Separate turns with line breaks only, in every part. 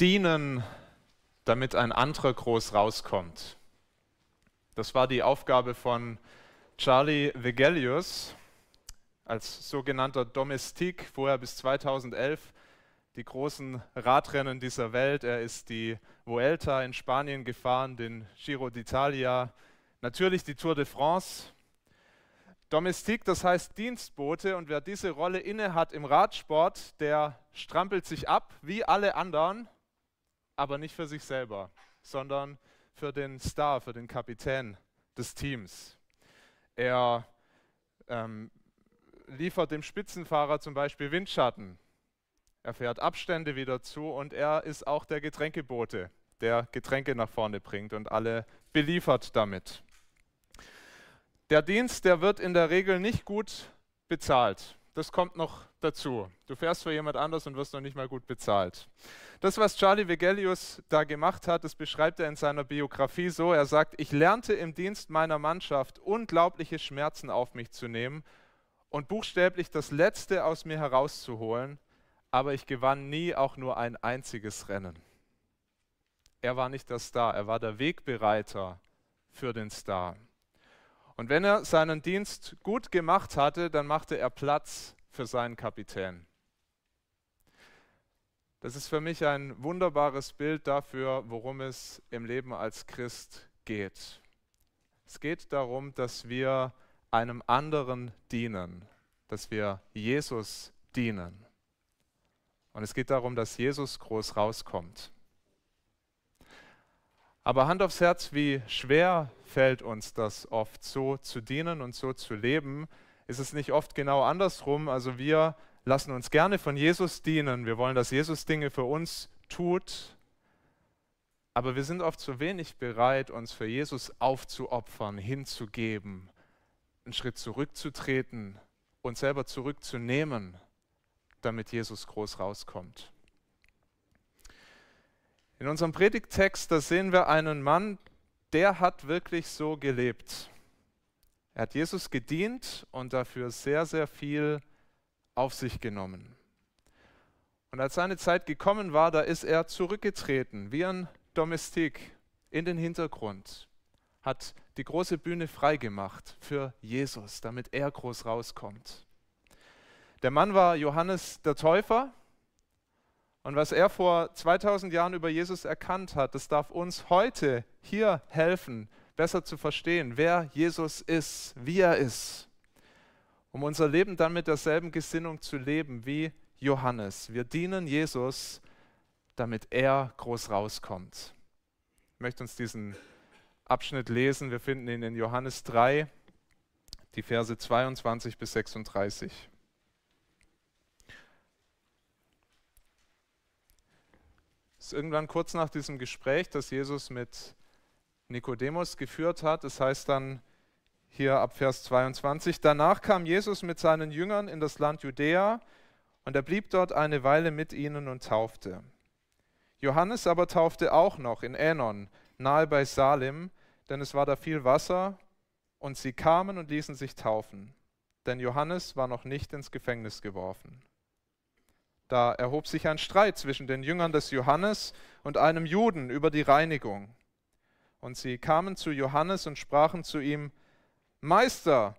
dienen, damit ein anderer groß rauskommt. Das war die Aufgabe von Charlie Vegelius als sogenannter Domestik, vorher bis 2011 die großen Radrennen dieser Welt. Er ist die Vuelta in Spanien gefahren, den Giro d'Italia, natürlich die Tour de France. Domestik, das heißt Dienstbote, und wer diese Rolle innehat im Radsport, der strampelt sich ab wie alle anderen, aber nicht für sich selber, sondern für den Star, für den Kapitän des Teams. Er ähm, liefert dem Spitzenfahrer zum Beispiel Windschatten. Er fährt Abstände wieder zu und er ist auch der Getränkebote, der Getränke nach vorne bringt und alle beliefert damit. Der Dienst, der wird in der Regel nicht gut bezahlt. Das kommt noch dazu. Du fährst für jemand anders und wirst noch nicht mal gut bezahlt. Das, was Charlie Vegelius da gemacht hat, das beschreibt er in seiner Biografie so. Er sagt, ich lernte im Dienst meiner Mannschaft unglaubliche Schmerzen auf mich zu nehmen und buchstäblich das Letzte aus mir herauszuholen, aber ich gewann nie auch nur ein einziges Rennen. Er war nicht der Star, er war der Wegbereiter für den Star. Und wenn er seinen Dienst gut gemacht hatte, dann machte er Platz für seinen Kapitän. Das ist für mich ein wunderbares Bild dafür, worum es im Leben als Christ geht. Es geht darum, dass wir einem anderen dienen, dass wir Jesus dienen. Und es geht darum, dass Jesus groß rauskommt. Aber Hand aufs Herz, wie schwer fällt uns das oft, so zu dienen und so zu leben? Ist es nicht oft genau andersrum? Also wir lassen uns gerne von Jesus dienen. Wir wollen, dass Jesus Dinge für uns tut. Aber wir sind oft zu wenig bereit, uns für Jesus aufzuopfern, hinzugeben, einen Schritt zurückzutreten, uns selber zurückzunehmen, damit Jesus groß rauskommt. In unserem Predigttext, da sehen wir einen Mann, der hat wirklich so gelebt. Er hat Jesus gedient und dafür sehr, sehr viel auf sich genommen. Und als seine Zeit gekommen war, da ist er zurückgetreten, wie ein Domestik, in den Hintergrund, hat die große Bühne freigemacht für Jesus, damit er groß rauskommt. Der Mann war Johannes der Täufer, und was er vor 2000 Jahren über Jesus erkannt hat, das darf uns heute hier helfen, besser zu verstehen, wer Jesus ist, wie er ist, um unser Leben dann mit derselben Gesinnung zu leben wie Johannes. Wir dienen Jesus, damit er groß rauskommt. Ich möchte uns diesen Abschnitt lesen. Wir finden ihn in Johannes 3, die Verse 22 bis 36. ist irgendwann kurz nach diesem Gespräch, das Jesus mit Nikodemus geführt hat. Es das heißt dann hier ab Vers 22, danach kam Jesus mit seinen Jüngern in das Land Judäa und er blieb dort eine Weile mit ihnen und taufte. Johannes aber taufte auch noch in Änon, nahe bei Salim, denn es war da viel Wasser, und sie kamen und ließen sich taufen, denn Johannes war noch nicht ins Gefängnis geworfen. Da erhob sich ein Streit zwischen den Jüngern des Johannes und einem Juden über die Reinigung. Und sie kamen zu Johannes und sprachen zu ihm, Meister,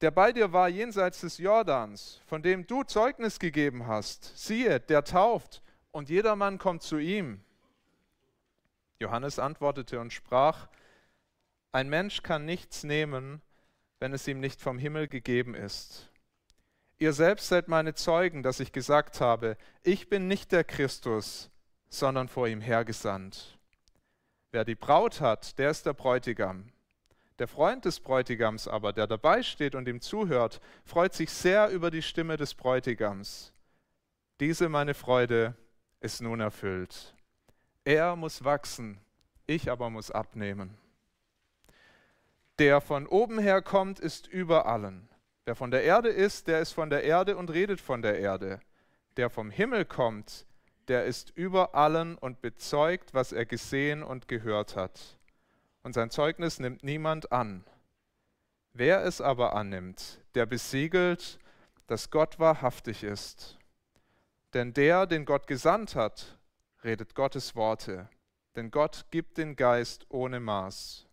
der bei dir war jenseits des Jordans, von dem du Zeugnis gegeben hast, siehe, der tauft, und jedermann kommt zu ihm. Johannes antwortete und sprach, ein Mensch kann nichts nehmen, wenn es ihm nicht vom Himmel gegeben ist. Ihr selbst seid meine Zeugen, dass ich gesagt habe, ich bin nicht der Christus, sondern vor ihm hergesandt. Wer die Braut hat, der ist der Bräutigam. Der Freund des Bräutigams aber, der dabei steht und ihm zuhört, freut sich sehr über die Stimme des Bräutigams. Diese meine Freude ist nun erfüllt. Er muss wachsen, ich aber muss abnehmen. Der von oben her kommt, ist über allen. Wer von der Erde ist, der ist von der Erde und redet von der Erde. Der vom Himmel kommt, der ist über allen und bezeugt, was er gesehen und gehört hat. Und sein Zeugnis nimmt niemand an. Wer es aber annimmt, der besiegelt, dass Gott wahrhaftig ist. Denn der, den Gott gesandt hat, redet Gottes Worte, denn Gott gibt den Geist ohne Maß.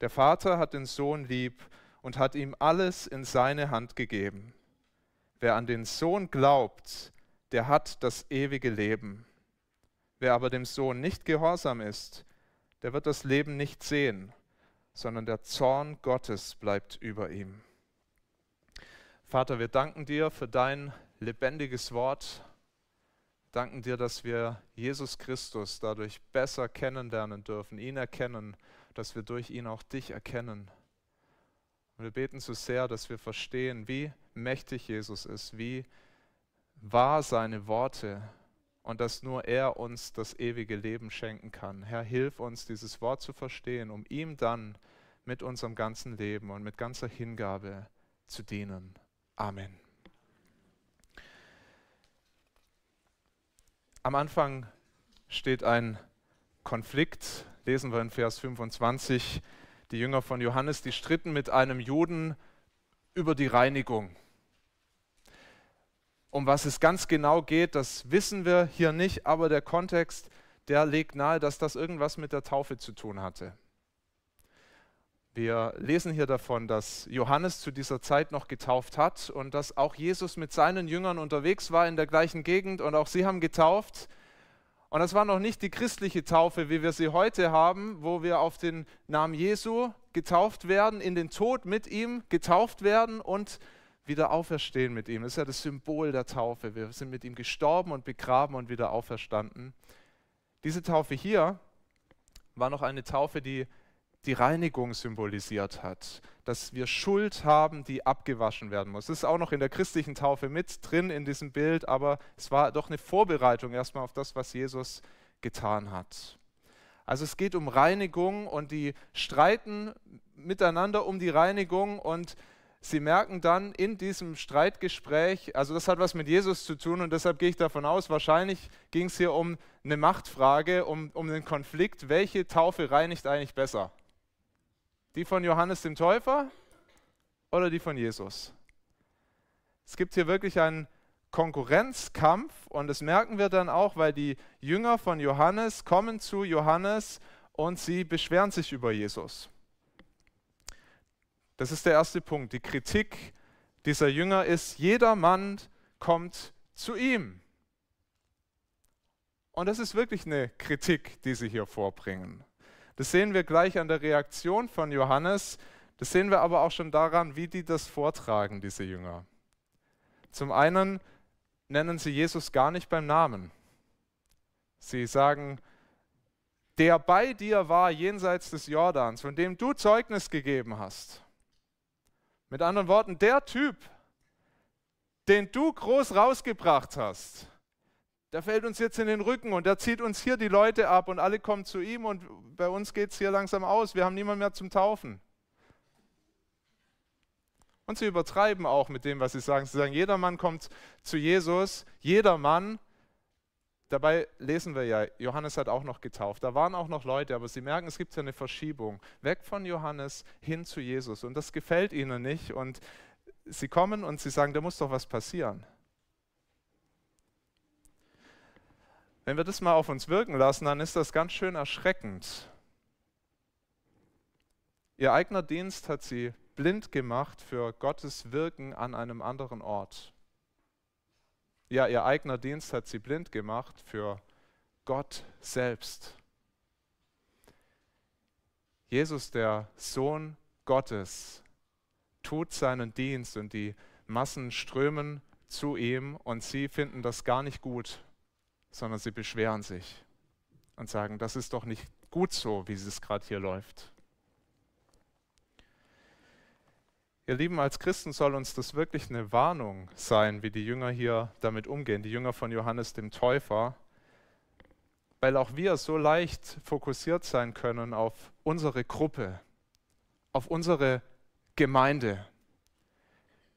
Der Vater hat den Sohn lieb und hat ihm alles in seine Hand gegeben. Wer an den Sohn glaubt, der hat das ewige Leben. Wer aber dem Sohn nicht gehorsam ist, der wird das Leben nicht sehen, sondern der Zorn Gottes bleibt über ihm. Vater, wir danken dir für dein lebendiges Wort. Danken dir, dass wir Jesus Christus dadurch besser kennenlernen dürfen, ihn erkennen, dass wir durch ihn auch dich erkennen. Und wir beten so sehr, dass wir verstehen, wie mächtig Jesus ist, wie wahr seine Worte und dass nur er uns das ewige Leben schenken kann. Herr, hilf uns, dieses Wort zu verstehen, um ihm dann mit unserem ganzen Leben und mit ganzer Hingabe zu dienen. Amen. Am Anfang steht ein Konflikt, lesen wir in Vers 25. Die Jünger von Johannes, die stritten mit einem Juden über die Reinigung. Um was es ganz genau geht, das wissen wir hier nicht, aber der Kontext, der legt nahe, dass das irgendwas mit der Taufe zu tun hatte. Wir lesen hier davon, dass Johannes zu dieser Zeit noch getauft hat und dass auch Jesus mit seinen Jüngern unterwegs war in der gleichen Gegend und auch sie haben getauft. Und das war noch nicht die christliche Taufe, wie wir sie heute haben, wo wir auf den Namen Jesu getauft werden, in den Tod mit ihm getauft werden und wieder auferstehen mit ihm. Das ist ja das Symbol der Taufe. Wir sind mit ihm gestorben und begraben und wieder auferstanden. Diese Taufe hier war noch eine Taufe, die die Reinigung symbolisiert hat, dass wir Schuld haben, die abgewaschen werden muss. Das ist auch noch in der christlichen Taufe mit drin in diesem Bild, aber es war doch eine Vorbereitung erstmal auf das, was Jesus getan hat. Also es geht um Reinigung und die streiten miteinander um die Reinigung und sie merken dann in diesem Streitgespräch, also das hat was mit Jesus zu tun und deshalb gehe ich davon aus, wahrscheinlich ging es hier um eine Machtfrage, um, um den Konflikt, welche Taufe reinigt eigentlich besser? Die von Johannes dem Täufer oder die von Jesus? Es gibt hier wirklich einen Konkurrenzkampf und das merken wir dann auch, weil die Jünger von Johannes kommen zu Johannes und sie beschweren sich über Jesus. Das ist der erste Punkt. Die Kritik dieser Jünger ist, jeder Mann kommt zu ihm. Und das ist wirklich eine Kritik, die sie hier vorbringen. Das sehen wir gleich an der Reaktion von Johannes. Das sehen wir aber auch schon daran, wie die das vortragen, diese Jünger. Zum einen nennen sie Jesus gar nicht beim Namen. Sie sagen, der bei dir war jenseits des Jordans, von dem du Zeugnis gegeben hast. Mit anderen Worten, der Typ, den du groß rausgebracht hast, der fällt uns jetzt in den Rücken und der zieht uns hier die Leute ab und alle kommen zu ihm und bei uns geht es hier langsam aus. Wir haben niemand mehr zum Taufen. Und sie übertreiben auch mit dem, was sie sagen. Sie sagen, jeder Mann kommt zu Jesus, jeder Mann. Dabei lesen wir ja, Johannes hat auch noch getauft. Da waren auch noch Leute, aber sie merken, es gibt ja eine Verschiebung. Weg von Johannes hin zu Jesus. Und das gefällt ihnen nicht. Und sie kommen und sie sagen, da muss doch was passieren. Wenn wir das mal auf uns wirken lassen, dann ist das ganz schön erschreckend. Ihr eigener Dienst hat sie blind gemacht für Gottes Wirken an einem anderen Ort. Ja, ihr eigener Dienst hat sie blind gemacht für Gott selbst. Jesus, der Sohn Gottes, tut seinen Dienst und die Massen strömen zu ihm und sie finden das gar nicht gut sondern sie beschweren sich und sagen, das ist doch nicht gut so, wie es gerade hier läuft. Ihr Lieben, als Christen soll uns das wirklich eine Warnung sein, wie die Jünger hier damit umgehen, die Jünger von Johannes dem Täufer, weil auch wir so leicht fokussiert sein können auf unsere Gruppe, auf unsere Gemeinde,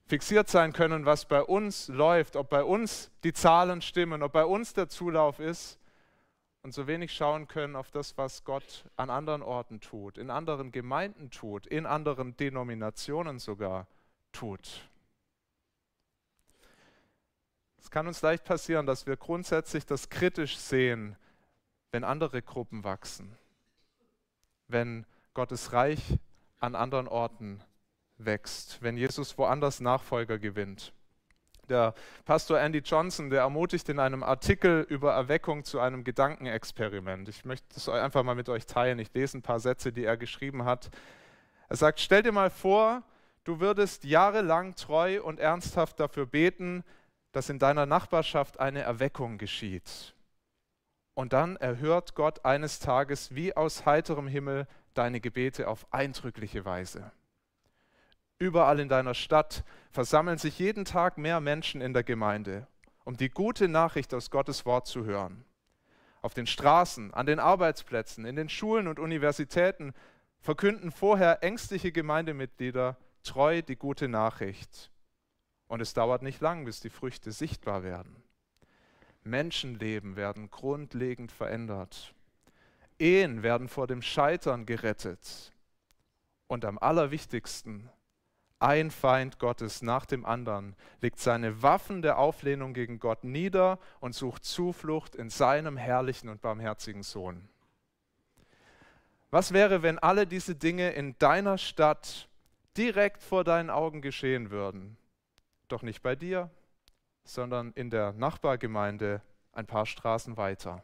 fixiert sein können, was bei uns läuft, ob bei uns die Zahlen stimmen, ob bei uns der Zulauf ist und so wenig schauen können auf das, was Gott an anderen Orten tut, in anderen Gemeinden tut, in anderen Denominationen sogar tut. Es kann uns leicht passieren, dass wir grundsätzlich das kritisch sehen, wenn andere Gruppen wachsen, wenn Gottes Reich an anderen Orten wächst, wenn Jesus woanders Nachfolger gewinnt. Der Pastor Andy Johnson, der ermutigt in einem Artikel über Erweckung zu einem Gedankenexperiment. Ich möchte das einfach mal mit euch teilen. Ich lese ein paar Sätze, die er geschrieben hat. Er sagt, stell dir mal vor, du würdest jahrelang treu und ernsthaft dafür beten, dass in deiner Nachbarschaft eine Erweckung geschieht. Und dann erhört Gott eines Tages wie aus heiterem Himmel deine Gebete auf eindrückliche Weise. Überall in deiner Stadt versammeln sich jeden Tag mehr Menschen in der Gemeinde, um die gute Nachricht aus Gottes Wort zu hören. Auf den Straßen, an den Arbeitsplätzen, in den Schulen und Universitäten verkünden vorher ängstliche Gemeindemitglieder treu die gute Nachricht. Und es dauert nicht lang, bis die Früchte sichtbar werden. Menschenleben werden grundlegend verändert. Ehen werden vor dem Scheitern gerettet. Und am allerwichtigsten, ein Feind Gottes nach dem anderen legt seine Waffen der Auflehnung gegen Gott nieder und sucht Zuflucht in seinem herrlichen und barmherzigen Sohn. Was wäre, wenn alle diese Dinge in deiner Stadt direkt vor deinen Augen geschehen würden? Doch nicht bei dir, sondern in der Nachbargemeinde ein paar Straßen weiter.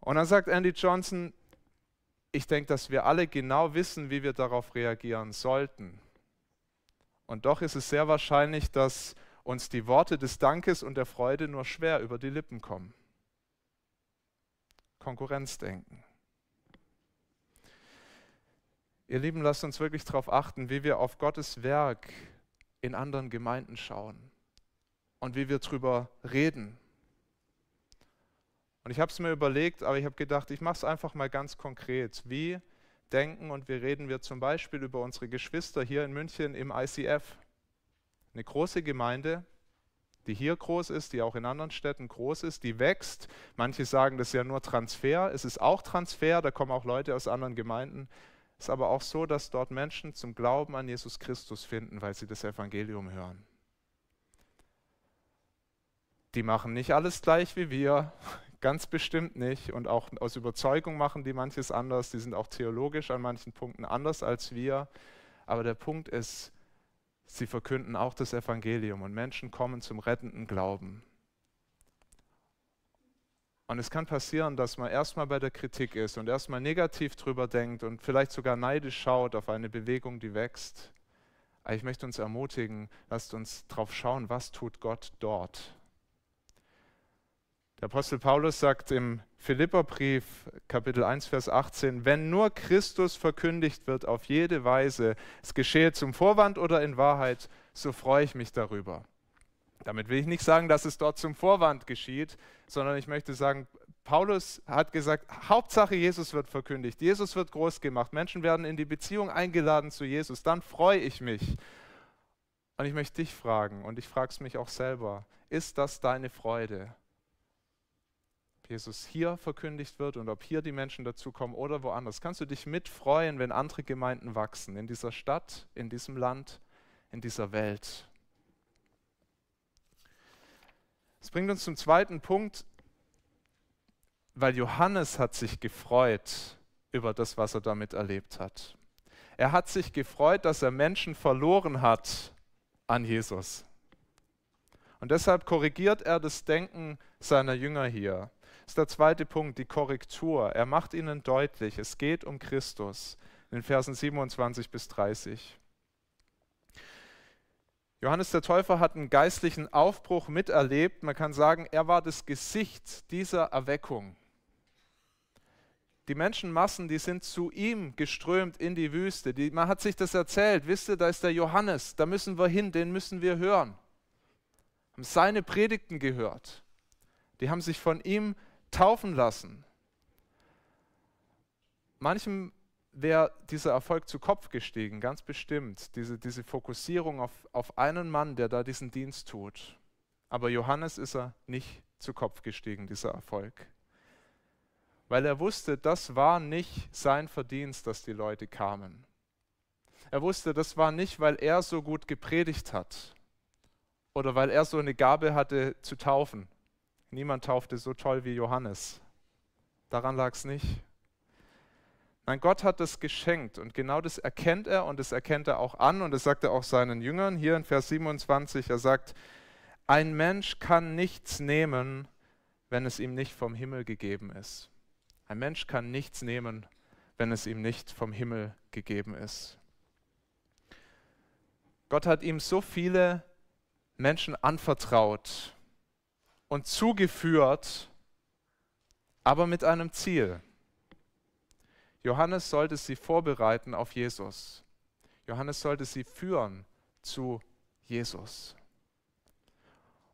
Und dann sagt Andy Johnson, ich denke, dass wir alle genau wissen, wie wir darauf reagieren sollten. Und doch ist es sehr wahrscheinlich, dass uns die Worte des Dankes und der Freude nur schwer über die Lippen kommen. Konkurrenzdenken. Ihr Lieben, lasst uns wirklich darauf achten, wie wir auf Gottes Werk in anderen Gemeinden schauen und wie wir darüber reden und ich habe es mir überlegt, aber ich habe gedacht, ich mache es einfach mal ganz konkret. Wie denken und wie reden wir zum Beispiel über unsere Geschwister hier in München im ICF? Eine große Gemeinde, die hier groß ist, die auch in anderen Städten groß ist, die wächst. Manche sagen, das ist ja nur Transfer. Es ist auch Transfer, da kommen auch Leute aus anderen Gemeinden. Es ist aber auch so, dass dort Menschen zum Glauben an Jesus Christus finden, weil sie das Evangelium hören. Die machen nicht alles gleich wie wir. Ganz bestimmt nicht. Und auch aus Überzeugung machen die manches anders. Die sind auch theologisch an manchen Punkten anders als wir. Aber der Punkt ist, sie verkünden auch das Evangelium und Menschen kommen zum rettenden Glauben. Und es kann passieren, dass man erstmal bei der Kritik ist und erstmal negativ drüber denkt und vielleicht sogar neidisch schaut auf eine Bewegung, die wächst. Aber ich möchte uns ermutigen, lasst uns drauf schauen, was tut Gott dort der Apostel Paulus sagt im Philipperbrief Kapitel 1 Vers 18, wenn nur Christus verkündigt wird auf jede Weise, es geschehe zum Vorwand oder in Wahrheit, so freue ich mich darüber. Damit will ich nicht sagen, dass es dort zum Vorwand geschieht, sondern ich möchte sagen, Paulus hat gesagt, Hauptsache Jesus wird verkündigt, Jesus wird groß gemacht, Menschen werden in die Beziehung eingeladen zu Jesus, dann freue ich mich. Und ich möchte dich fragen, und ich frage es mich auch selber, ist das deine Freude? Jesus hier verkündigt wird und ob hier die Menschen dazukommen oder woanders. Kannst du dich mitfreuen, wenn andere Gemeinden wachsen in dieser Stadt, in diesem Land, in dieser Welt? Das bringt uns zum zweiten Punkt, weil Johannes hat sich gefreut über das, was er damit erlebt hat. Er hat sich gefreut, dass er Menschen verloren hat an Jesus. Und deshalb korrigiert er das Denken seiner Jünger hier ist der zweite Punkt, die Korrektur. Er macht ihnen deutlich, es geht um Christus in den Versen 27 bis 30. Johannes der Täufer hat einen geistlichen Aufbruch miterlebt. Man kann sagen, er war das Gesicht dieser Erweckung. Die Menschenmassen, die sind zu ihm geströmt in die Wüste. Die, man hat sich das erzählt. Wisst ihr, da ist der Johannes, da müssen wir hin, den müssen wir hören. Haben seine Predigten gehört. Die haben sich von ihm taufen lassen. Manchem wäre dieser Erfolg zu Kopf gestiegen, ganz bestimmt, diese, diese Fokussierung auf, auf einen Mann, der da diesen Dienst tut. Aber Johannes ist er nicht zu Kopf gestiegen, dieser Erfolg. Weil er wusste, das war nicht sein Verdienst, dass die Leute kamen. Er wusste, das war nicht, weil er so gut gepredigt hat oder weil er so eine Gabe hatte zu taufen. Niemand taufte so toll wie Johannes. Daran lag es nicht. Nein, Gott hat das geschenkt und genau das erkennt er und das erkennt er auch an und das sagt er auch seinen Jüngern hier in Vers 27. Er sagt, ein Mensch kann nichts nehmen, wenn es ihm nicht vom Himmel gegeben ist. Ein Mensch kann nichts nehmen, wenn es ihm nicht vom Himmel gegeben ist. Gott hat ihm so viele Menschen anvertraut und zugeführt, aber mit einem Ziel. Johannes sollte sie vorbereiten auf Jesus. Johannes sollte sie führen zu Jesus.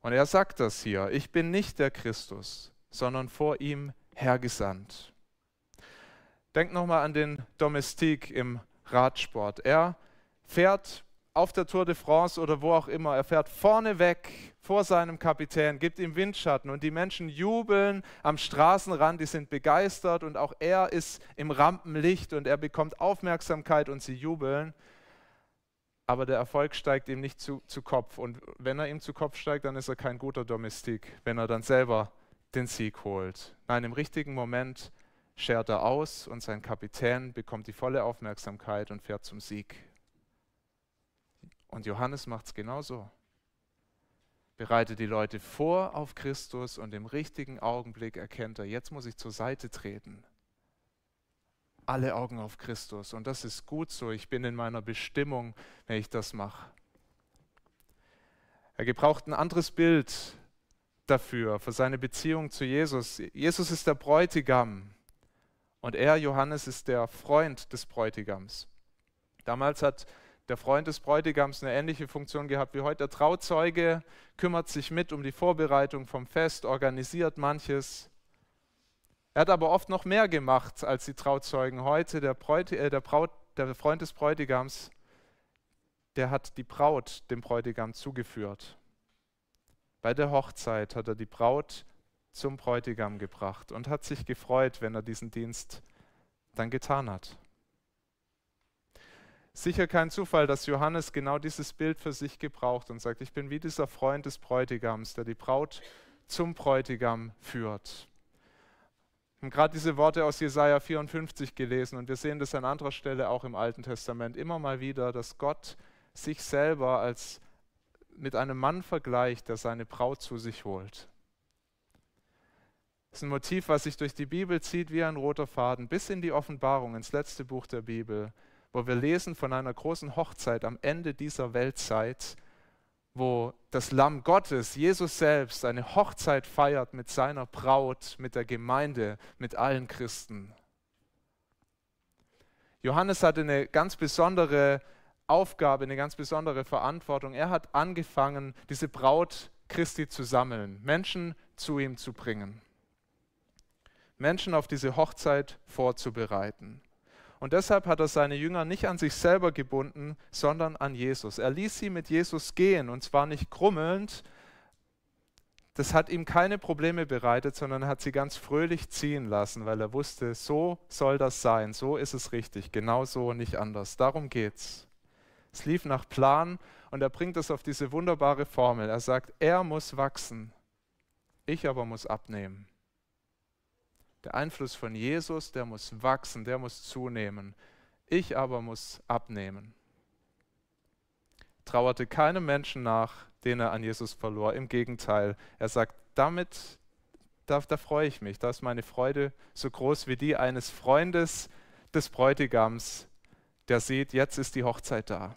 Und er sagt das hier, ich bin nicht der Christus, sondern vor ihm hergesandt. Denkt nochmal an den Domestik im Radsport. Er fährt auf der Tour de France oder wo auch immer, er fährt vorne weg vor seinem Kapitän, gibt ihm Windschatten und die Menschen jubeln am Straßenrand, die sind begeistert und auch er ist im Rampenlicht und er bekommt Aufmerksamkeit und sie jubeln. Aber der Erfolg steigt ihm nicht zu, zu Kopf und wenn er ihm zu Kopf steigt, dann ist er kein guter Domestik, wenn er dann selber den Sieg holt. Nein, im richtigen Moment schert er aus und sein Kapitän bekommt die volle Aufmerksamkeit und fährt zum Sieg. Und Johannes macht es genauso. Bereitet die Leute vor auf Christus und im richtigen Augenblick erkennt er, jetzt muss ich zur Seite treten. Alle Augen auf Christus und das ist gut so. Ich bin in meiner Bestimmung, wenn ich das mache. Er gebraucht ein anderes Bild dafür, für seine Beziehung zu Jesus. Jesus ist der Bräutigam und er, Johannes, ist der Freund des Bräutigams. Damals hat der Freund des Bräutigams eine ähnliche Funktion gehabt wie heute. Der Trauzeuge kümmert sich mit um die Vorbereitung vom Fest, organisiert manches. Er hat aber oft noch mehr gemacht als die Trauzeugen heute. Der, Bräut, äh, der, Braut, der Freund des Bräutigams, der hat die Braut dem Bräutigam zugeführt. Bei der Hochzeit hat er die Braut zum Bräutigam gebracht und hat sich gefreut, wenn er diesen Dienst dann getan hat. Sicher kein Zufall, dass Johannes genau dieses Bild für sich gebraucht und sagt, ich bin wie dieser Freund des Bräutigams, der die Braut zum Bräutigam führt. Wir haben gerade diese Worte aus Jesaja 54 gelesen und wir sehen das an anderer Stelle auch im Alten Testament immer mal wieder, dass Gott sich selber als mit einem Mann vergleicht, der seine Braut zu sich holt. Das ist ein Motiv, was sich durch die Bibel zieht wie ein roter Faden bis in die Offenbarung, ins letzte Buch der Bibel wo wir lesen von einer großen Hochzeit am Ende dieser Weltzeit, wo das Lamm Gottes, Jesus selbst, eine Hochzeit feiert mit seiner Braut, mit der Gemeinde, mit allen Christen. Johannes hatte eine ganz besondere Aufgabe, eine ganz besondere Verantwortung. Er hat angefangen, diese Braut Christi zu sammeln, Menschen zu ihm zu bringen, Menschen auf diese Hochzeit vorzubereiten. Und deshalb hat er seine Jünger nicht an sich selber gebunden, sondern an Jesus. Er ließ sie mit Jesus gehen und zwar nicht grummelnd. Das hat ihm keine Probleme bereitet, sondern er hat sie ganz fröhlich ziehen lassen, weil er wusste, so soll das sein, so ist es richtig, genau so, nicht anders. Darum geht's. Es lief nach Plan und er bringt es auf diese wunderbare Formel. Er sagt, er muss wachsen, ich aber muss abnehmen. Der Einfluss von Jesus, der muss wachsen, der muss zunehmen. Ich aber muss abnehmen. Trauerte keinem Menschen nach, den er an Jesus verlor. Im Gegenteil, er sagt, damit, da, da freue ich mich. Da ist meine Freude so groß wie die eines Freundes des Bräutigams, der sieht, jetzt ist die Hochzeit da.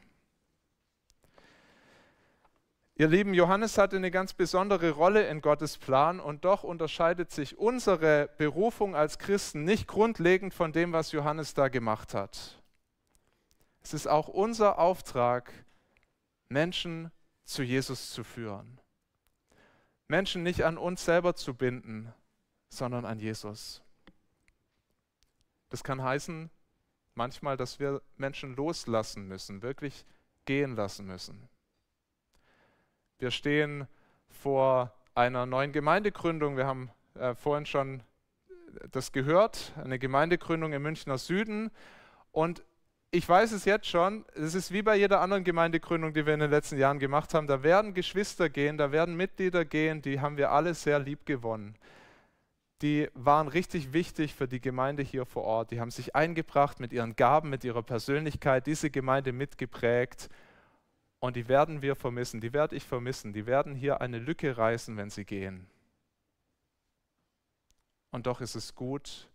Ihr Lieben, Johannes hatte eine ganz besondere Rolle in Gottes Plan und doch unterscheidet sich unsere Berufung als Christen nicht grundlegend von dem, was Johannes da gemacht hat. Es ist auch unser Auftrag, Menschen zu Jesus zu führen. Menschen nicht an uns selber zu binden, sondern an Jesus. Das kann heißen, manchmal, dass wir Menschen loslassen müssen, wirklich gehen lassen müssen. Wir stehen vor einer neuen Gemeindegründung. Wir haben äh, vorhin schon das gehört, eine Gemeindegründung im Münchner Süden. Und ich weiß es jetzt schon, es ist wie bei jeder anderen Gemeindegründung, die wir in den letzten Jahren gemacht haben. Da werden Geschwister gehen, da werden Mitglieder gehen, die haben wir alle sehr lieb gewonnen. Die waren richtig wichtig für die Gemeinde hier vor Ort. Die haben sich eingebracht mit ihren Gaben, mit ihrer Persönlichkeit, diese Gemeinde mitgeprägt. Und die werden wir vermissen, die werde ich vermissen. Die werden hier eine Lücke reißen, wenn sie gehen. Und doch ist es gut,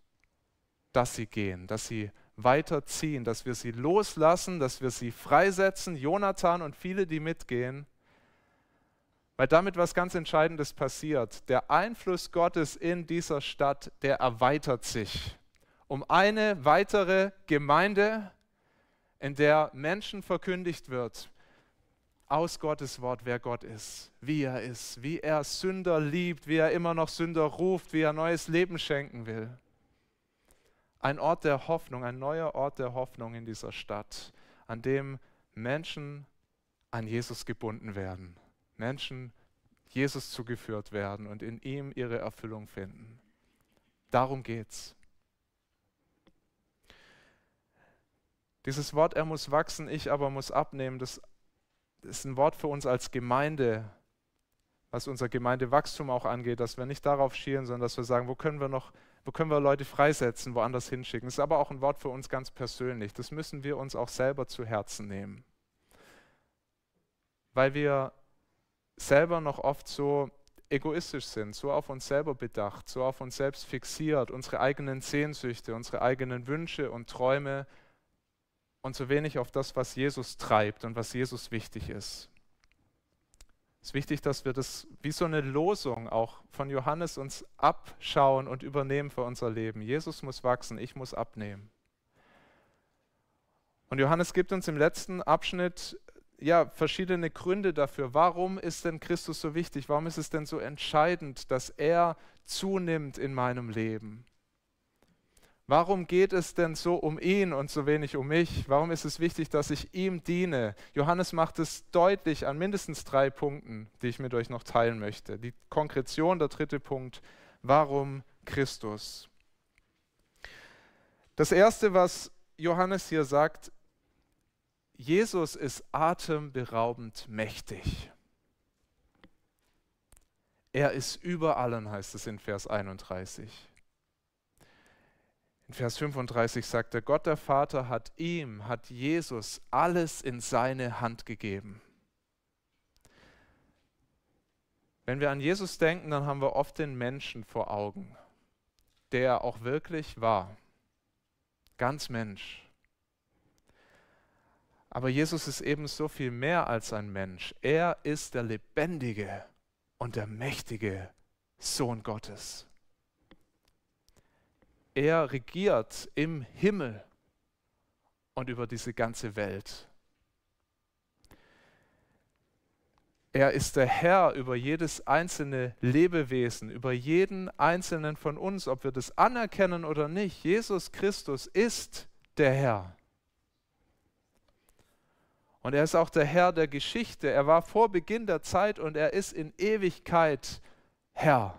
dass sie gehen, dass sie weiterziehen, dass wir sie loslassen, dass wir sie freisetzen, Jonathan und viele, die mitgehen, weil damit was ganz Entscheidendes passiert. Der Einfluss Gottes in dieser Stadt, der erweitert sich um eine weitere Gemeinde, in der Menschen verkündigt wird, aus Gottes Wort, wer Gott ist, wie er ist, wie er Sünder liebt, wie er immer noch Sünder ruft, wie er neues Leben schenken will ein Ort der Hoffnung, ein neuer Ort der Hoffnung in dieser Stadt, an dem Menschen an Jesus gebunden werden, Menschen Jesus zugeführt werden und in ihm ihre Erfüllung finden. Darum geht's. Dieses Wort, er muss wachsen, ich aber muss abnehmen, das ist ein Wort für uns als Gemeinde, was unser Gemeindewachstum auch angeht, dass wir nicht darauf schielen, sondern dass wir sagen, wo können wir noch wo können wir Leute freisetzen, woanders hinschicken. Das ist aber auch ein Wort für uns ganz persönlich. Das müssen wir uns auch selber zu Herzen nehmen. Weil wir selber noch oft so egoistisch sind, so auf uns selber bedacht, so auf uns selbst fixiert, unsere eigenen Sehnsüchte, unsere eigenen Wünsche und Träume und so wenig auf das, was Jesus treibt und was Jesus wichtig ist. Es ist wichtig, dass wir das wie so eine Losung auch von Johannes uns abschauen und übernehmen für unser Leben. Jesus muss wachsen, ich muss abnehmen. Und Johannes gibt uns im letzten Abschnitt ja verschiedene Gründe dafür. Warum ist denn Christus so wichtig? Warum ist es denn so entscheidend, dass er zunimmt in meinem Leben? Warum geht es denn so um ihn und so wenig um mich? Warum ist es wichtig, dass ich ihm diene? Johannes macht es deutlich an mindestens drei Punkten, die ich mit euch noch teilen möchte. Die Konkretion, der dritte Punkt, warum Christus? Das Erste, was Johannes hier sagt, Jesus ist atemberaubend mächtig. Er ist über allen, heißt es in Vers 31. In Vers 35 sagt er, Gott der Vater hat ihm, hat Jesus alles in seine Hand gegeben. Wenn wir an Jesus denken, dann haben wir oft den Menschen vor Augen, der auch wirklich war. Ganz Mensch. Aber Jesus ist eben so viel mehr als ein Mensch. Er ist der lebendige und der mächtige Sohn Gottes. Er regiert im Himmel und über diese ganze Welt. Er ist der Herr über jedes einzelne Lebewesen, über jeden einzelnen von uns, ob wir das anerkennen oder nicht. Jesus Christus ist der Herr. Und er ist auch der Herr der Geschichte. Er war vor Beginn der Zeit und er ist in Ewigkeit Herr.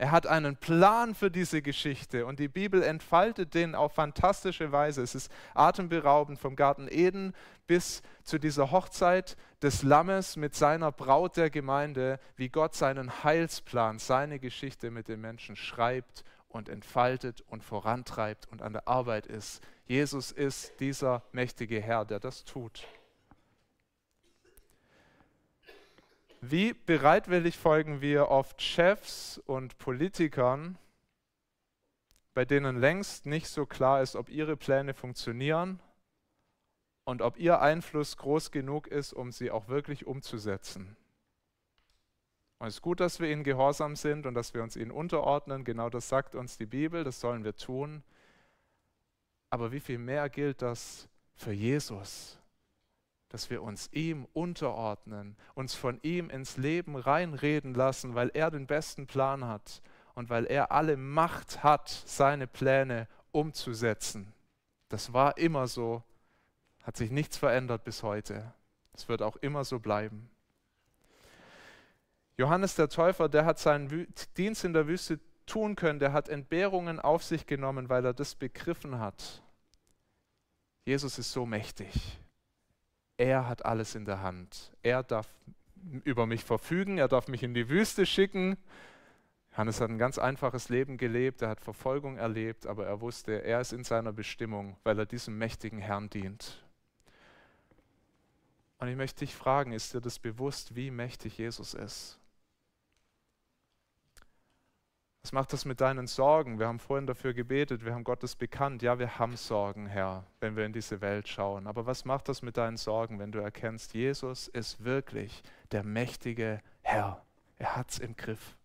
Er hat einen Plan für diese Geschichte und die Bibel entfaltet den auf fantastische Weise. Es ist atemberaubend vom Garten Eden bis zu dieser Hochzeit des Lammes mit seiner Braut der Gemeinde, wie Gott seinen Heilsplan, seine Geschichte mit den Menschen schreibt und entfaltet und vorantreibt und an der Arbeit ist. Jesus ist dieser mächtige Herr, der das tut. Wie bereitwillig folgen wir oft Chefs und Politikern, bei denen längst nicht so klar ist, ob ihre Pläne funktionieren und ob ihr Einfluss groß genug ist, um sie auch wirklich umzusetzen. Und es ist gut, dass wir ihnen gehorsam sind und dass wir uns ihnen unterordnen. Genau das sagt uns die Bibel, das sollen wir tun. Aber wie viel mehr gilt das für Jesus? Dass wir uns ihm unterordnen, uns von ihm ins Leben reinreden lassen, weil er den besten Plan hat und weil er alle Macht hat, seine Pläne umzusetzen. Das war immer so, hat sich nichts verändert bis heute. Es wird auch immer so bleiben. Johannes der Täufer, der hat seinen Dienst in der Wüste tun können, der hat Entbehrungen auf sich genommen, weil er das begriffen hat Jesus ist so mächtig. Er hat alles in der Hand. Er darf über mich verfügen, er darf mich in die Wüste schicken. Johannes hat ein ganz einfaches Leben gelebt, er hat Verfolgung erlebt, aber er wusste, er ist in seiner Bestimmung, weil er diesem mächtigen Herrn dient. Und ich möchte dich fragen, ist dir das bewusst, wie mächtig Jesus ist? Was macht das mit deinen Sorgen? Wir haben vorhin dafür gebetet, wir haben Gottes bekannt. Ja, wir haben Sorgen, Herr, wenn wir in diese Welt schauen. Aber was macht das mit deinen Sorgen, wenn du erkennst, Jesus ist wirklich der mächtige Herr. Er hat es im Griff.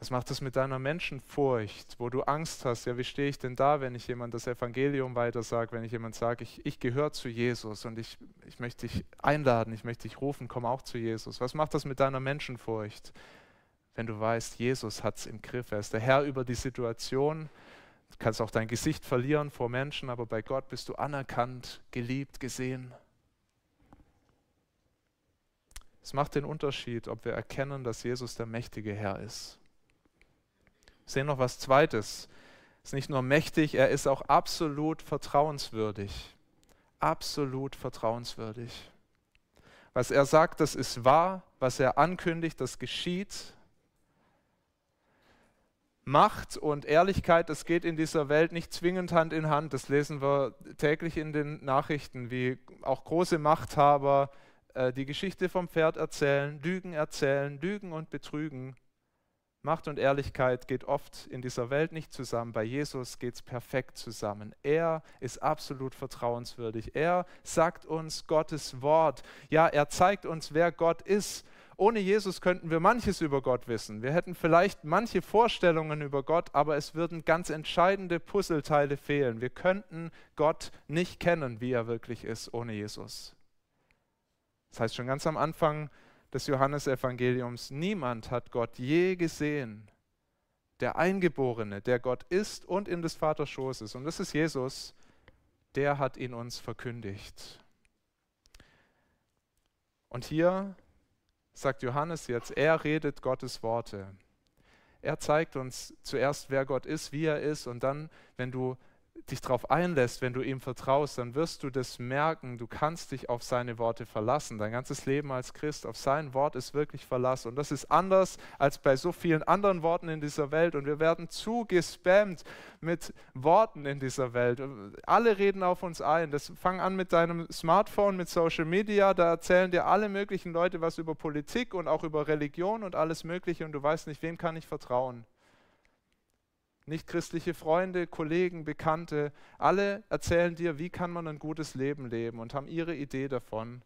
Was macht das mit deiner Menschenfurcht, wo du Angst hast? Ja, wie stehe ich denn da, wenn ich jemand das Evangelium weitersage, wenn ich jemand sage, ich, ich gehöre zu Jesus und ich, ich möchte dich einladen, ich möchte dich rufen, komm auch zu Jesus. Was macht das mit deiner Menschenfurcht? Wenn du weißt, Jesus hat es im Griff. Er ist der Herr über die Situation. Du kannst auch dein Gesicht verlieren vor Menschen, aber bei Gott bist du anerkannt, geliebt, gesehen. Es macht den Unterschied, ob wir erkennen, dass Jesus der mächtige Herr ist. Wir sehen noch was Zweites. Er ist nicht nur mächtig, er ist auch absolut vertrauenswürdig. Absolut vertrauenswürdig. Was er sagt, das ist wahr. Was er ankündigt, das geschieht. Macht und Ehrlichkeit, das geht in dieser Welt nicht zwingend Hand in Hand. Das lesen wir täglich in den Nachrichten, wie auch große Machthaber äh, die Geschichte vom Pferd erzählen, Lügen erzählen, Lügen und Betrügen. Macht und Ehrlichkeit geht oft in dieser Welt nicht zusammen. Bei Jesus geht es perfekt zusammen. Er ist absolut vertrauenswürdig. Er sagt uns Gottes Wort. Ja, er zeigt uns, wer Gott ist. Ohne Jesus könnten wir manches über Gott wissen. Wir hätten vielleicht manche Vorstellungen über Gott, aber es würden ganz entscheidende Puzzleteile fehlen. Wir könnten Gott nicht kennen, wie er wirklich ist, ohne Jesus. Das heißt schon ganz am Anfang des Johannesevangeliums, niemand hat Gott je gesehen. Der Eingeborene, der Gott ist und in des Vaters Schoß ist, und das ist Jesus, der hat ihn uns verkündigt. Und hier sagt Johannes jetzt, er redet Gottes Worte. Er zeigt uns zuerst, wer Gott ist, wie er ist, und dann, wenn du dich darauf einlässt, wenn du ihm vertraust, dann wirst du das merken, du kannst dich auf seine Worte verlassen. Dein ganzes Leben als Christ, auf sein Wort ist wirklich Verlass. Und das ist anders als bei so vielen anderen Worten in dieser Welt. Und wir werden zu gespammt mit Worten in dieser Welt. Alle reden auf uns ein. Das fang an mit deinem Smartphone, mit Social Media. Da erzählen dir alle möglichen Leute was über Politik und auch über Religion und alles Mögliche. Und du weißt nicht, wem kann ich vertrauen nichtchristliche Freunde, Kollegen, Bekannte, alle erzählen dir, wie kann man ein gutes Leben leben und haben ihre Idee davon.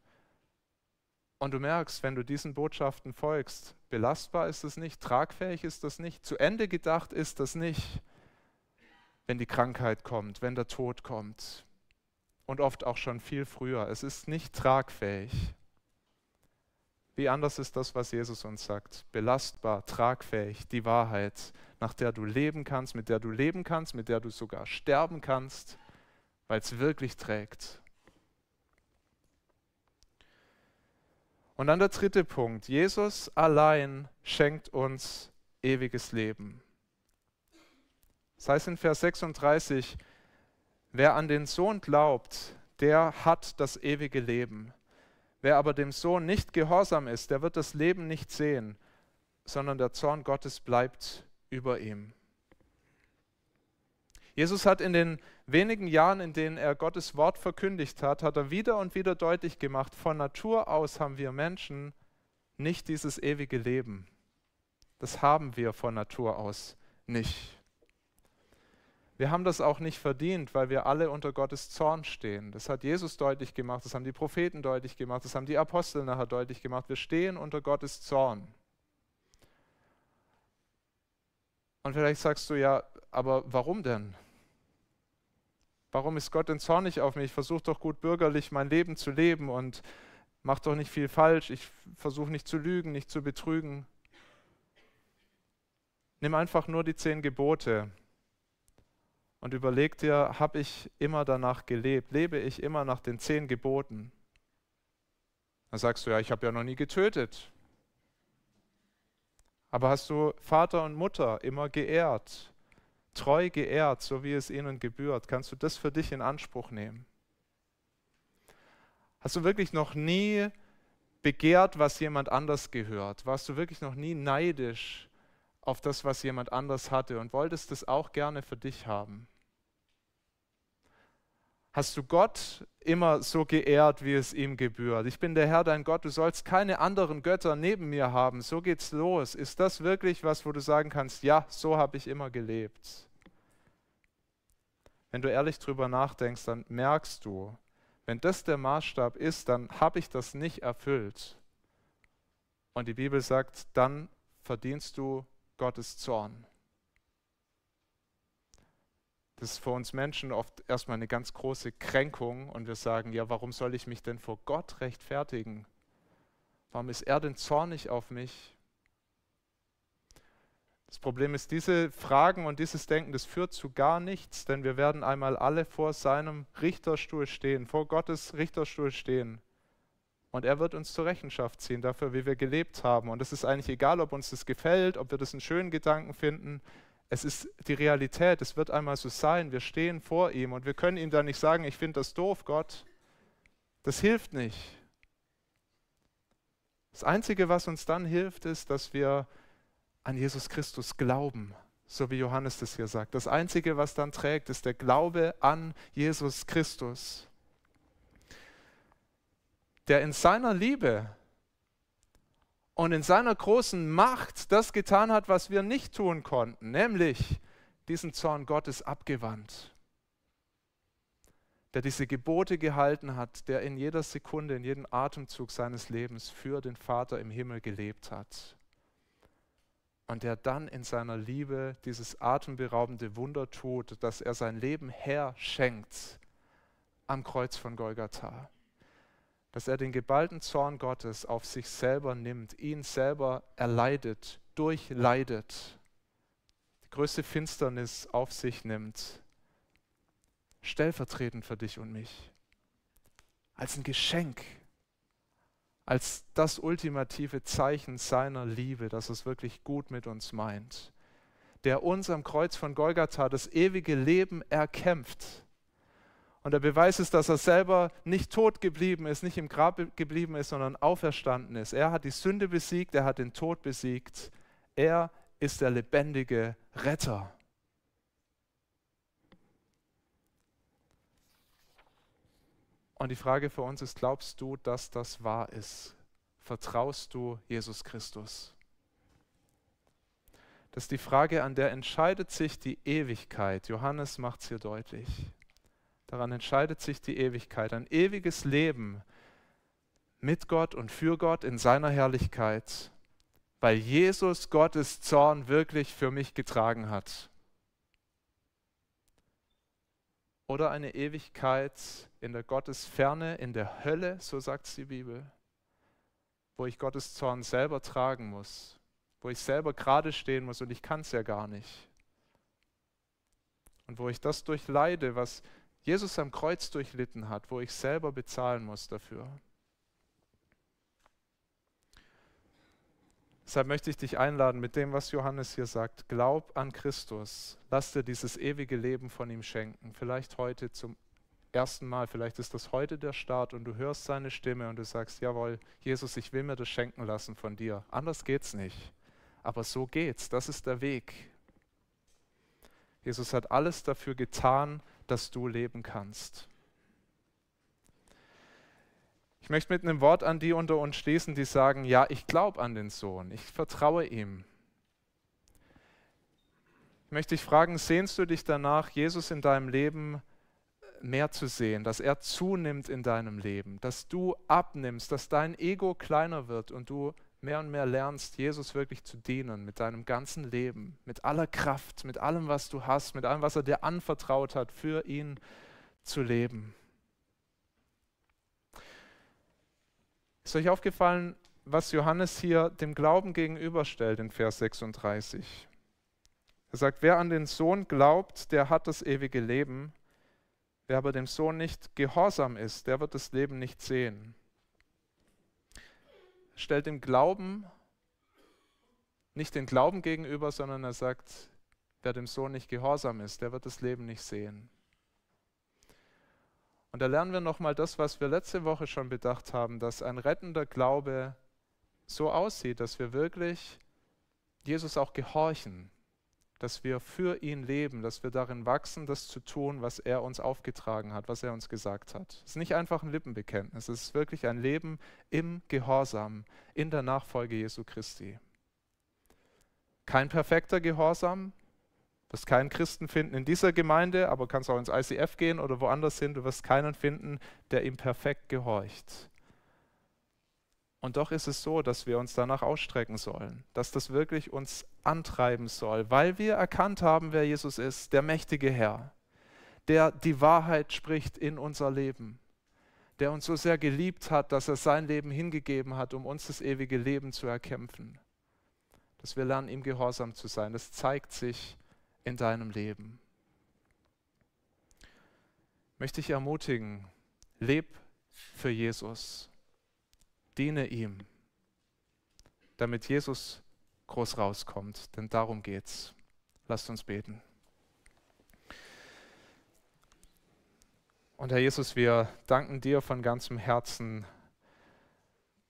Und du merkst, wenn du diesen Botschaften folgst, belastbar ist es nicht, tragfähig ist das nicht, zu Ende gedacht ist das nicht, wenn die Krankheit kommt, wenn der Tod kommt. Und oft auch schon viel früher. Es ist nicht tragfähig. Wie anders ist das, was Jesus uns sagt? Belastbar, tragfähig, die Wahrheit nach der du leben kannst, mit der du leben kannst, mit der du sogar sterben kannst, weil es wirklich trägt. Und dann der dritte Punkt. Jesus allein schenkt uns ewiges Leben. Das heißt in Vers 36, wer an den Sohn glaubt, der hat das ewige Leben. Wer aber dem Sohn nicht gehorsam ist, der wird das Leben nicht sehen, sondern der Zorn Gottes bleibt über ihm. Jesus hat in den wenigen Jahren, in denen er Gottes Wort verkündigt hat, hat er wieder und wieder deutlich gemacht, von Natur aus haben wir Menschen nicht dieses ewige Leben. Das haben wir von Natur aus nicht. Wir haben das auch nicht verdient, weil wir alle unter Gottes Zorn stehen. Das hat Jesus deutlich gemacht, das haben die Propheten deutlich gemacht, das haben die Apostel nachher deutlich gemacht. Wir stehen unter Gottes Zorn. Und vielleicht sagst du ja, aber warum denn? Warum ist Gott denn zornig auf mich? Ich versuche doch gut bürgerlich mein Leben zu leben und mache doch nicht viel falsch. Ich versuche nicht zu lügen, nicht zu betrügen. Nimm einfach nur die zehn Gebote und überleg dir, habe ich immer danach gelebt? Lebe ich immer nach den zehn Geboten? Dann sagst du, ja, ich habe ja noch nie getötet. Aber hast du Vater und Mutter immer geehrt, treu geehrt, so wie es ihnen gebührt? Kannst du das für dich in Anspruch nehmen? Hast du wirklich noch nie begehrt, was jemand anders gehört? Warst du wirklich noch nie neidisch auf das, was jemand anders hatte und wolltest das auch gerne für dich haben? Hast du Gott immer so geehrt, wie es ihm gebührt? Ich bin der Herr, dein Gott, du sollst keine anderen Götter neben mir haben. So geht's los. Ist das wirklich was, wo du sagen kannst, ja, so habe ich immer gelebt? Wenn du ehrlich drüber nachdenkst, dann merkst du, wenn das der Maßstab ist, dann habe ich das nicht erfüllt. Und die Bibel sagt, dann verdienst du Gottes Zorn. Das ist für uns Menschen oft erstmal eine ganz große Kränkung und wir sagen, ja, warum soll ich mich denn vor Gott rechtfertigen? Warum ist er denn zornig auf mich? Das Problem ist, diese Fragen und dieses Denken, das führt zu gar nichts, denn wir werden einmal alle vor seinem Richterstuhl stehen, vor Gottes Richterstuhl stehen. Und er wird uns zur Rechenschaft ziehen dafür, wie wir gelebt haben. Und es ist eigentlich egal, ob uns das gefällt, ob wir das einen schönen Gedanken finden. Es ist die Realität, es wird einmal so sein. Wir stehen vor ihm und wir können ihm dann nicht sagen, ich finde das doof, Gott. Das hilft nicht. Das Einzige, was uns dann hilft, ist, dass wir an Jesus Christus glauben, so wie Johannes das hier sagt. Das Einzige, was dann trägt, ist der Glaube an Jesus Christus, der in seiner Liebe und in seiner großen Macht das getan hat, was wir nicht tun konnten, nämlich diesen Zorn Gottes abgewandt, der diese Gebote gehalten hat, der in jeder Sekunde, in jedem Atemzug seines Lebens für den Vater im Himmel gelebt hat und der dann in seiner Liebe dieses atemberaubende Wunder tut, dass er sein Leben herschenkt am Kreuz von Golgatha. Dass er den geballten Zorn Gottes auf sich selber nimmt, ihn selber erleidet, durchleidet, die größte Finsternis auf sich nimmt, stellvertretend für dich und mich, als ein Geschenk. Als das ultimative Zeichen seiner Liebe, dass es wirklich gut mit uns meint, der uns am Kreuz von Golgatha das ewige Leben erkämpft. Und der Beweis ist, dass er selber nicht tot geblieben ist, nicht im Grab geblieben ist, sondern auferstanden ist. Er hat die Sünde besiegt, er hat den Tod besiegt. Er ist der lebendige Retter. Und die Frage für uns ist, glaubst du, dass das wahr ist? Vertraust du Jesus Christus? Das ist die Frage, an der entscheidet sich die Ewigkeit. Johannes macht es hier deutlich. Daran entscheidet sich die Ewigkeit. Ein ewiges Leben mit Gott und für Gott in seiner Herrlichkeit, weil Jesus Gottes Zorn wirklich für mich getragen hat. Oder eine Ewigkeit in der Gottesferne, in der Hölle, so sagt die Bibel, wo ich Gottes Zorn selber tragen muss, wo ich selber gerade stehen muss und ich kann es ja gar nicht. Und wo ich das durchleide, was Jesus am Kreuz durchlitten hat, wo ich selber bezahlen muss dafür. Deshalb möchte ich dich einladen mit dem, was Johannes hier sagt. Glaub an Christus. Lass dir dieses ewige Leben von ihm schenken. Vielleicht heute zum ersten Mal, vielleicht ist das heute der Start und du hörst seine Stimme und du sagst, jawohl, Jesus, ich will mir das schenken lassen von dir. Anders geht's nicht. Aber so geht's. Das ist der Weg. Jesus hat alles dafür getan, dass du leben kannst. Ich möchte mit einem Wort an die unter uns schließen, die sagen, ja, ich glaube an den Sohn, ich vertraue ihm. Ich möchte dich fragen, sehnst du dich danach, Jesus in deinem Leben mehr zu sehen, dass er zunimmt in deinem Leben, dass du abnimmst, dass dein Ego kleiner wird und du mehr und mehr lernst, Jesus wirklich zu dienen mit deinem ganzen Leben, mit aller Kraft, mit allem, was du hast, mit allem, was er dir anvertraut hat, für ihn zu leben. Ist euch aufgefallen, was Johannes hier dem Glauben gegenüberstellt in Vers 36? Er sagt, wer an den Sohn glaubt, der hat das ewige Leben. Wer aber dem Sohn nicht gehorsam ist, der wird das Leben nicht sehen. Stellt dem Glauben nicht den Glauben gegenüber, sondern er sagt, wer dem Sohn nicht gehorsam ist, der wird das Leben nicht sehen. Und da lernen wir nochmal das, was wir letzte Woche schon bedacht haben, dass ein rettender Glaube so aussieht, dass wir wirklich Jesus auch gehorchen, dass wir für ihn leben, dass wir darin wachsen, das zu tun, was er uns aufgetragen hat, was er uns gesagt hat. Es ist nicht einfach ein Lippenbekenntnis, es ist wirklich ein Leben im Gehorsam, in der Nachfolge Jesu Christi. Kein perfekter Gehorsam, Du wirst keinen Christen finden in dieser Gemeinde, aber kannst auch ins ICF gehen oder woanders hin. Du wirst keinen finden, der ihm perfekt gehorcht. Und doch ist es so, dass wir uns danach ausstrecken sollen, dass das wirklich uns antreiben soll, weil wir erkannt haben, wer Jesus ist, der mächtige Herr, der die Wahrheit spricht in unser Leben, der uns so sehr geliebt hat, dass er sein Leben hingegeben hat, um uns das ewige Leben zu erkämpfen. Dass wir lernen, ihm gehorsam zu sein. Das zeigt sich in deinem Leben. Möchte ich ermutigen, leb für Jesus, diene ihm, damit Jesus groß rauskommt, denn darum geht's. Lasst uns beten. Und Herr Jesus, wir danken dir von ganzem Herzen,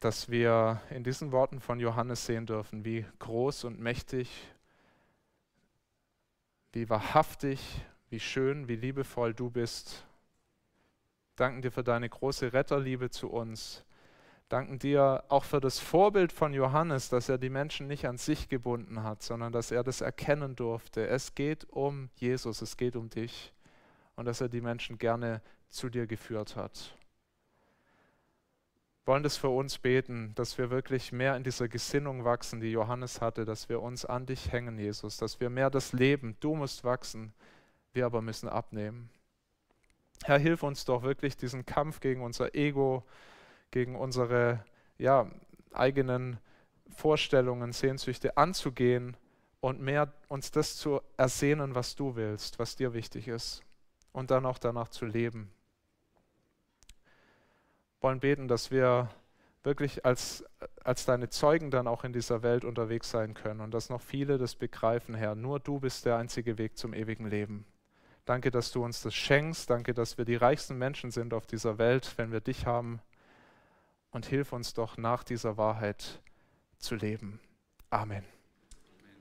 dass wir in diesen Worten von Johannes sehen dürfen, wie groß und mächtig wie wahrhaftig, wie schön, wie liebevoll du bist. Danken dir für deine große Retterliebe zu uns. Danken dir auch für das Vorbild von Johannes, dass er die Menschen nicht an sich gebunden hat, sondern dass er das erkennen durfte. Es geht um Jesus, es geht um dich und dass er die Menschen gerne zu dir geführt hat wollen das für uns beten, dass wir wirklich mehr in dieser Gesinnung wachsen, die Johannes hatte, dass wir uns an dich hängen, Jesus, dass wir mehr das Leben, du musst wachsen, wir aber müssen abnehmen. Herr, hilf uns doch wirklich diesen Kampf gegen unser Ego, gegen unsere ja, eigenen Vorstellungen, Sehnsüchte anzugehen und mehr uns das zu ersehnen, was du willst, was dir wichtig ist und dann auch danach zu leben wollen beten, dass wir wirklich als, als deine Zeugen dann auch in dieser Welt unterwegs sein können und dass noch viele das begreifen, Herr. Nur du bist der einzige Weg zum ewigen Leben. Danke, dass du uns das schenkst. Danke, dass wir die reichsten Menschen sind auf dieser Welt, wenn wir dich haben. Und hilf uns doch nach dieser Wahrheit zu leben. Amen.